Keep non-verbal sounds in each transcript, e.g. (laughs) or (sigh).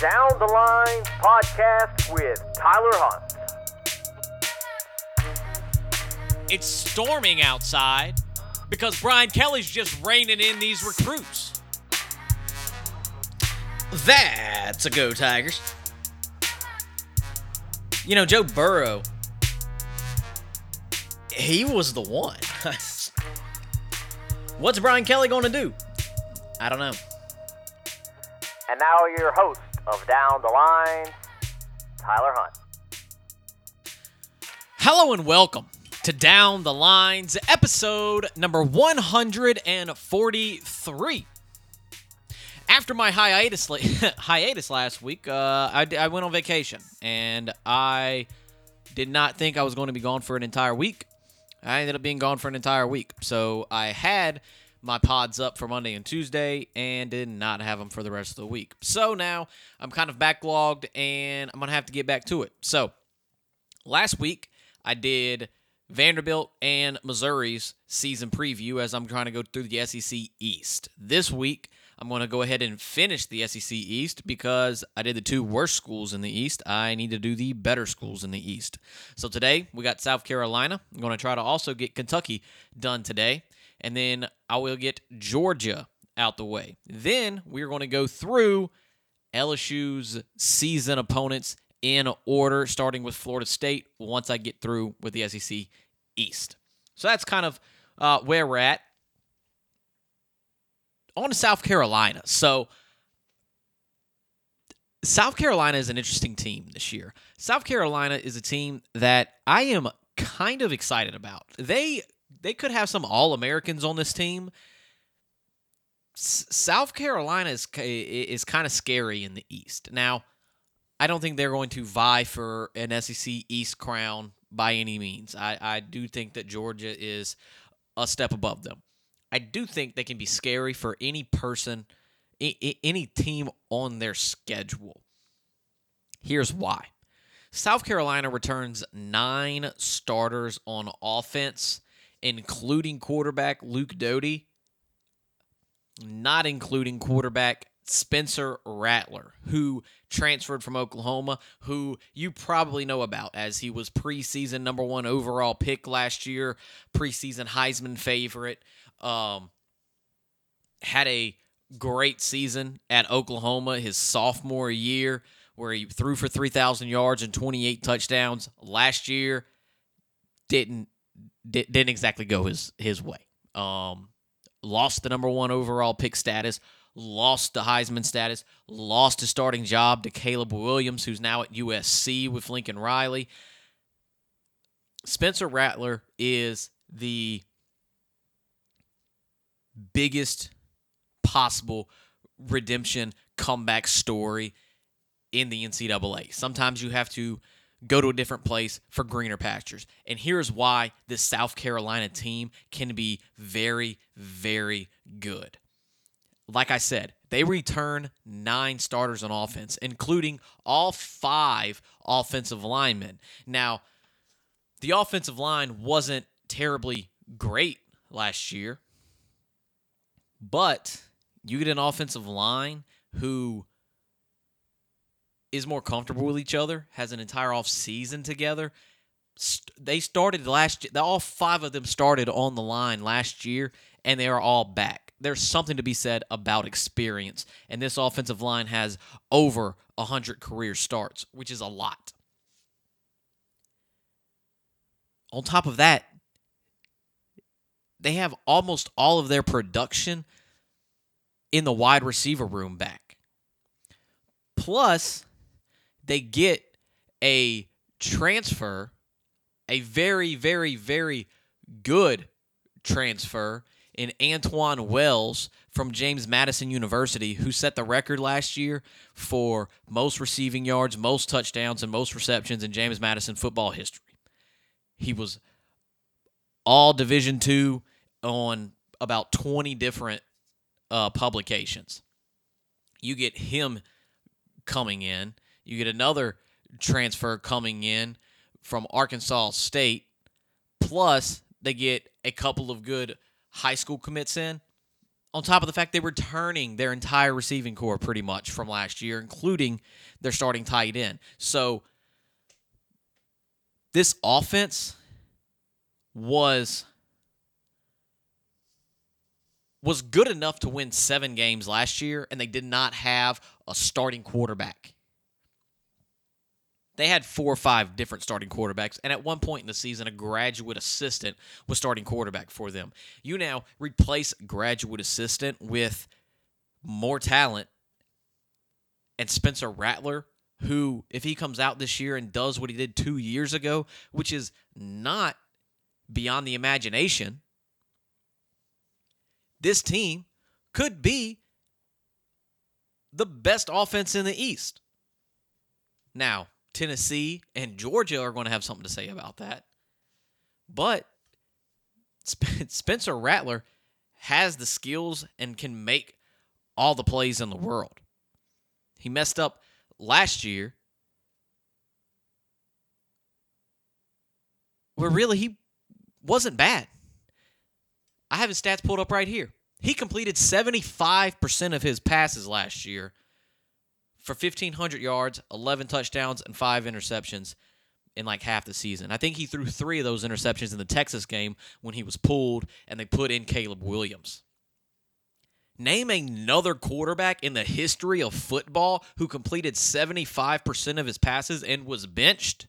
Down the Line podcast with Tyler Hunt. It's storming outside because Brian Kelly's just reining in these recruits. That's a go, Tigers. You know, Joe Burrow, he was the one. (laughs) What's Brian Kelly going to do? I don't know. And now your host of Down the Line, Tyler Hunt. Hello and welcome to Down the Lines, episode number 143. After my hiatus, (laughs) hiatus last week, uh, I, d- I went on vacation and I did not think I was going to be gone for an entire week. I ended up being gone for an entire week. So I had my pods up for Monday and Tuesday and did not have them for the rest of the week. So now I'm kind of backlogged and I'm going to have to get back to it. So last week I did Vanderbilt and Missouri's season preview as I'm trying to go through the SEC East. This week, I'm going to go ahead and finish the SEC East because I did the two worst schools in the East. I need to do the better schools in the East. So today, we got South Carolina. I'm going to try to also get Kentucky done today. And then I will get Georgia out the way. Then we're going to go through LSU's season opponents in order, starting with Florida State once I get through with the SEC East. So that's kind of uh, where we're at. On to South Carolina. So, South Carolina is an interesting team this year. South Carolina is a team that I am kind of excited about. They they could have some All Americans on this team. S- South Carolina is is kind of scary in the East. Now, I don't think they're going to vie for an SEC East crown by any means. I, I do think that Georgia is a step above them. I do think they can be scary for any person, any team on their schedule. Here's why South Carolina returns nine starters on offense, including quarterback Luke Doty, not including quarterback Spencer Rattler, who transferred from Oklahoma, who you probably know about as he was preseason number one overall pick last year, preseason Heisman favorite. Um, had a great season at Oklahoma his sophomore year, where he threw for 3,000 yards and 28 touchdowns. Last year, didn't di- didn't exactly go his his way. Um, lost the number one overall pick status, lost the Heisman status, lost his starting job to Caleb Williams, who's now at USC with Lincoln Riley. Spencer Rattler is the biggest possible redemption comeback story in the NCAA. Sometimes you have to go to a different place for greener pastures. And here's why this South Carolina team can be very, very good. Like I said, they return nine starters on offense, including all five offensive linemen. Now, the offensive line wasn't terribly great last year, but you get an offensive line who is more comfortable with each other, has an entire off season together. St- They started last year. All five of them started on the line last year, and they are all back. There's something to be said about experience, and this offensive line has over 100 career starts, which is a lot. On top of that, they have almost all of their production in the wide receiver room back. Plus, they get a transfer, a very, very, very good transfer in Antwane Wells from James Madison University, who set the record last year for most receiving yards, most touchdowns, and most receptions in James Madison football history. He was all Division two on about 20 different uh, publications. You get him coming in. You get another transfer coming in from Arkansas State. Plus, they get a couple of good high school commits in. On top of the fact they were returning their entire receiving corps pretty much from last year, including their starting tight end. So this offense was was good enough to win 7 games last year and they did not have a starting quarterback. They had four or five different starting quarterbacks, and at one point in the season, a graduate assistant was starting quarterback for them. You now replace graduate assistant with more talent, and Spencer Rattler, who, if he comes out this year and does what he did two years ago, which is not beyond the imagination, this team could be the best offense in the East. Now, Tennessee and Georgia are going to have something to say about that. But (laughs) Spencer Rattler has the skills and can make all the plays in the world. He messed up last year. Where really he wasn't bad. I have his stats pulled up right here. He completed 75% of his passes last year for 1,500 yards, 11 touchdowns, and five interceptions in like half the season. I think he threw three of those interceptions in the Texas game when he was pulled and they put in Caleb Williams. Name another quarterback in the history of football who completed 75% of his passes and was benched,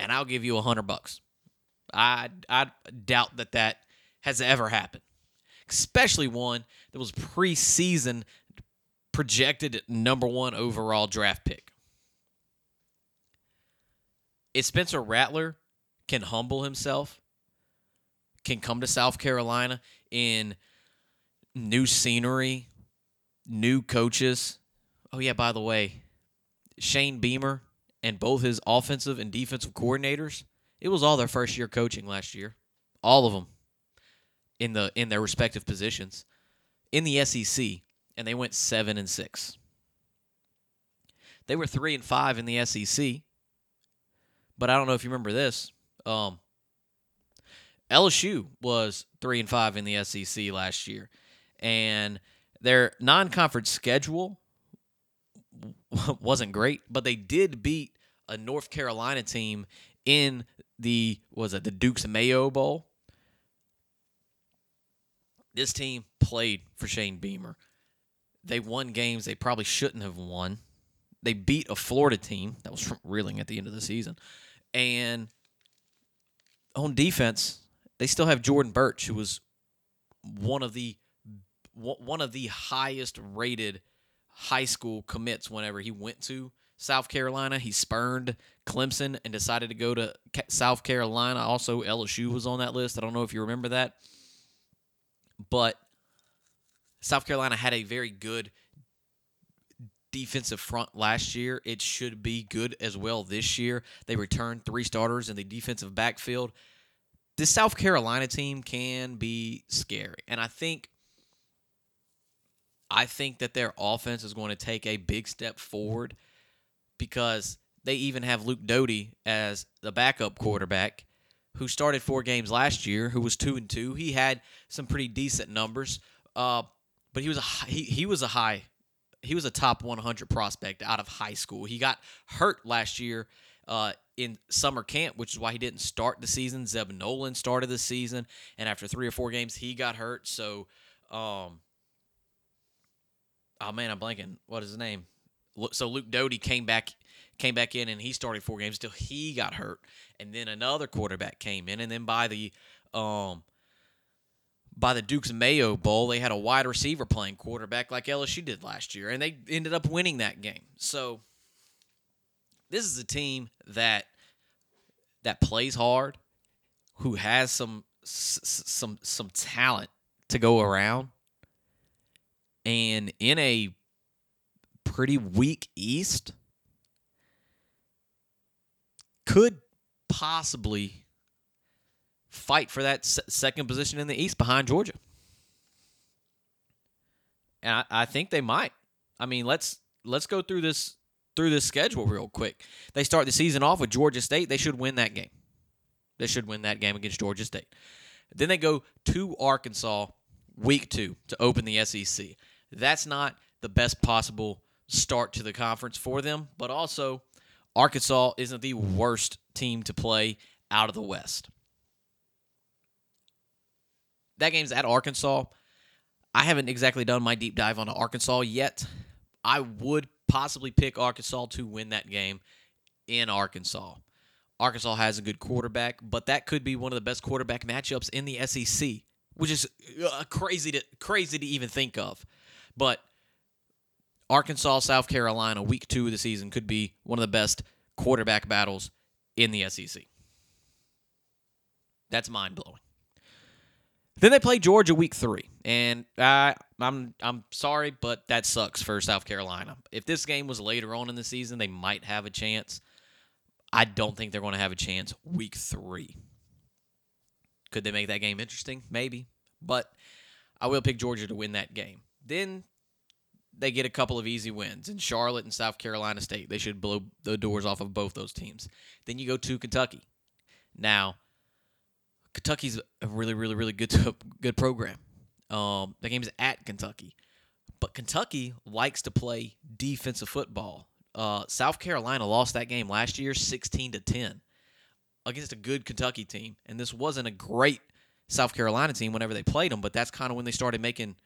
and I'll give you a hundred bucks. I I doubt that that has ever happened, especially one that was preseason projected number one overall draft pick. If Spencer Rattler can humble himself, can come to South Carolina in new scenery, new coaches. Oh, yeah, by the way, Shane Beamer and both his offensive and defensive coordinators, it was all their first year coaching last year. All of them in the in their respective positions. In the SEC, and they went seven and six. They were three and five in the SEC, but I don't know if you remember this. Um, LSU was three and five in the SEC last year, and their non-conference schedule wasn't great, but they did beat a North Carolina team in the was it the Duke's Mayo Bowl. This team played for Shane Beamer. They won games they probably shouldn't have won. They beat a Florida team that was (laughs) reeling at the end of the season. And on defense, they still have Jordan Burch, who was one of the one of the highest rated high school commits whenever he went to South Carolina. He spurned Clemson and decided to go to South Carolina. Also, LSU was on that list. I don't know if you remember that. But South Carolina had a very good defensive front last year. It should be good as well this year. They returned three starters in the defensive backfield. This South Carolina team can be scary. And I think I think that their offense is going to take a big step forward because they even have Luke Doty as the backup quarterback who started four games last year, who was two and two. He had some pretty decent numbers. Uh, but he was a he, he was a high he was a top 100 prospect out of high school. He got hurt last year uh, in summer camp, which is why he didn't start the season. Zeb Noland started the season, and after three or four games, he got hurt. So, um, oh man, I'm blanking. What is his name? So Luke Doty came back came back in and he started four games till he got hurt, and then another quarterback came in, and then by the um by the Duke's Mayo Bowl, they had a wide receiver playing quarterback like LSU did last year, and they ended up winning that game. So this is a team that that plays hard, who has some some some talent to go around, and in a pretty weak East, could possibly fight for that second position in the East behind Georgia. And I, I, think they might. I mean, let's let's go through this through this schedule real quick. They start the season off with Georgia State. They should win that game. They should win that game against Georgia State. Then they go to Arkansas, week two to open the SEC. That's not the best possible start to the conference for them, but also Arkansas isn't the worst team to play out of the West. That game's at Arkansas. I haven't exactly done my deep dive on Arkansas yet. I would possibly pick Arkansas to win that game in Arkansas. Arkansas has a good quarterback, but that could be one of the best quarterback matchups in the SEC, which is uh, crazy to crazy to even think of. But Arkansas, South Carolina, week two of the season could be one of the best quarterback battles in the SEC. That's mind blowing. Then they play Georgia week three, and uh, I'm I'm sorry, but that sucks for South Carolina. If this game was later on in the season, they might have a chance. I don't think they're going to have a chance week three. Could they make that game interesting? Maybe, but I will pick Georgia to win that game. Then they get a couple of easy wins in Charlotte and South Carolina State. They should blow the doors off of both those teams. Then you go to Kentucky. Now, Kentucky's a really, really, really good (laughs) good program. Um, the game's at Kentucky, but Kentucky likes to play defensive football. Uh, South Carolina lost that game last year, sixteen to ten, against a good Kentucky team, and this wasn't a great South Carolina team whenever they played them, but that's kind of when they started making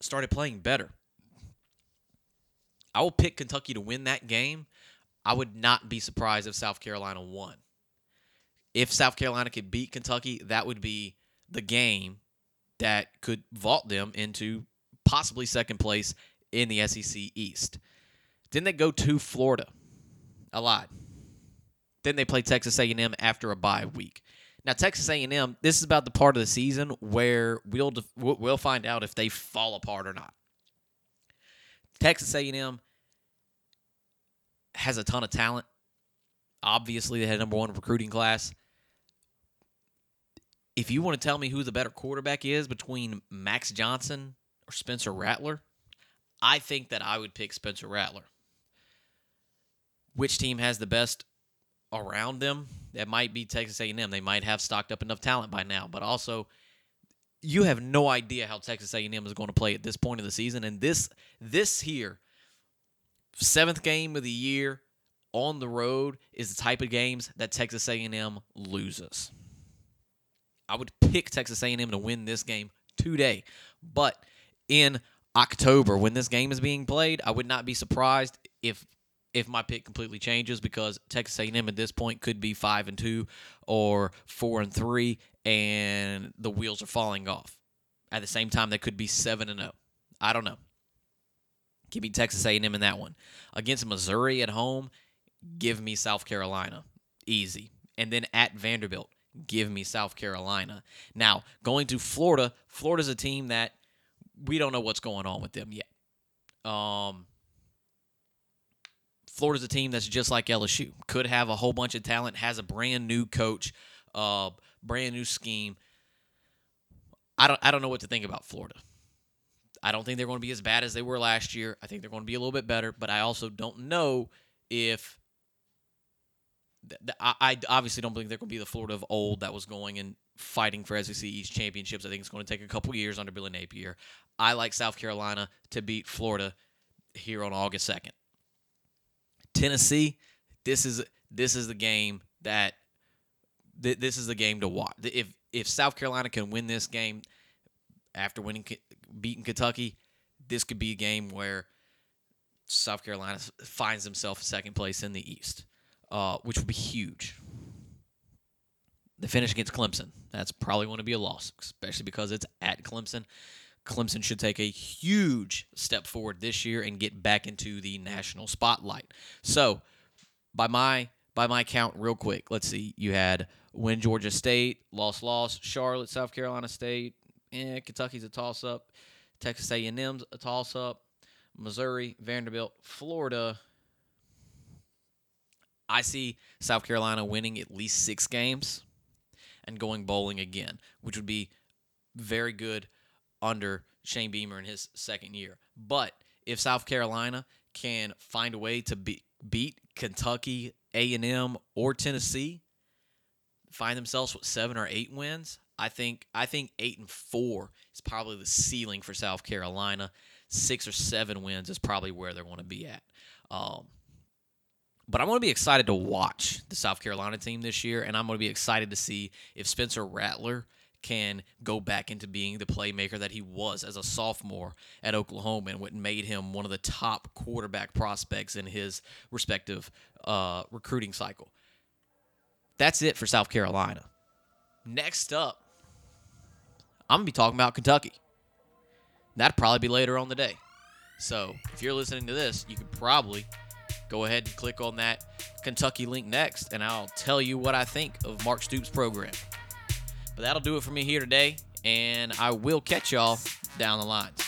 started playing better. I will pick Kentucky to win that game. I would not be surprised if South Carolina won. If South Carolina could beat Kentucky, that would be the game that could vault them into possibly second place in the SEC East. Then they go to Florida. A lot. Then they play Texas A&M after a bye week. Now Texas A&M, this is about the part of the season where we'll we'll find out if they fall apart or not. Texas A&M has a ton of talent. Obviously, they had number one recruiting class. If you want to tell me who the better quarterback is between Max Johnson or Spencer Rattler, I think that I would pick Spencer Rattler. Which team has the best around them? That might be Texas A&M. They might have stocked up enough talent by now, but also you have no idea how Texas A&M is going to play at this point of the season. And this this here seventh game of the year on the road is the type of games that Texas A&M loses. I would pick Texas A&M to win this game today, but in October when this game is being played, I would not be surprised if if my pick completely changes because Texas A&M at this point could be five and two or four and three, and the wheels are falling off. At the same time, they could be seven and zero. I don't know. Give me Texas A&M in that one against Missouri at home. Give me South Carolina, easy, and then at Vanderbilt, give me South Carolina. Now going to Florida, Florida's a team that we don't know what's going on with them yet. Um, Florida's a team that's just like LSU. Could have a whole bunch of talent, has a brand new coach, uh, brand new scheme. I don't I don't know what to think about Florida. I don't think they're going to be as bad as they were last year. I think they're going to be a little bit better, but I also don't know if I, obviously don't think they're going to be the Florida of old that was going and fighting for SEC East championships. I think it's going to take a couple years under Billy Napier. I like South Carolina to beat Florida here on August second. Tennessee, this is this is the game that th- this is the game to watch. If if South Carolina can win this game after winning beating Kentucky, this could be a game where South Carolina finds himself second place in the East, uh, which would be huge. The finish against Clemson, that's probably going to be a loss, especially because it's at Clemson. Clemson should take a huge step forward this year and get back into the national spotlight. So, by my by my count, real quick, let's see. You had win Georgia State, loss, loss. Charlotte, South Carolina State, eh, Kentucky's a toss up. Texas A&M's a toss up. Missouri, Vanderbilt, Florida. I see South Carolina winning at least six games and going bowling again, which would be very good under Shane Beamer in his second year. But if South Carolina can find a way to be, beat Kentucky, A&M, or Tennessee, find themselves with seven or eight wins, I think I think eight and four is probably the ceiling for South Carolina. Six or seven wins is probably where they're going to be at. Um, but I'm going to be excited to watch the South Carolina team this year, and I'm going to be excited to see if Spencer Rattler can go back into being the playmaker that he was as a sophomore at Oklahoma and what made him one of the top quarterback prospects in his respective uh, recruiting cycle. That's it for South Carolina. Next up, I'm going to be talking about Kentucky. That'd probably be later on the day. So if you're listening to this, you could probably go ahead and click on that Kentucky link next, and I'll tell you what I think of Mark Stoops' program. But that'll do it for me here today, and I will catch y'all down the lines.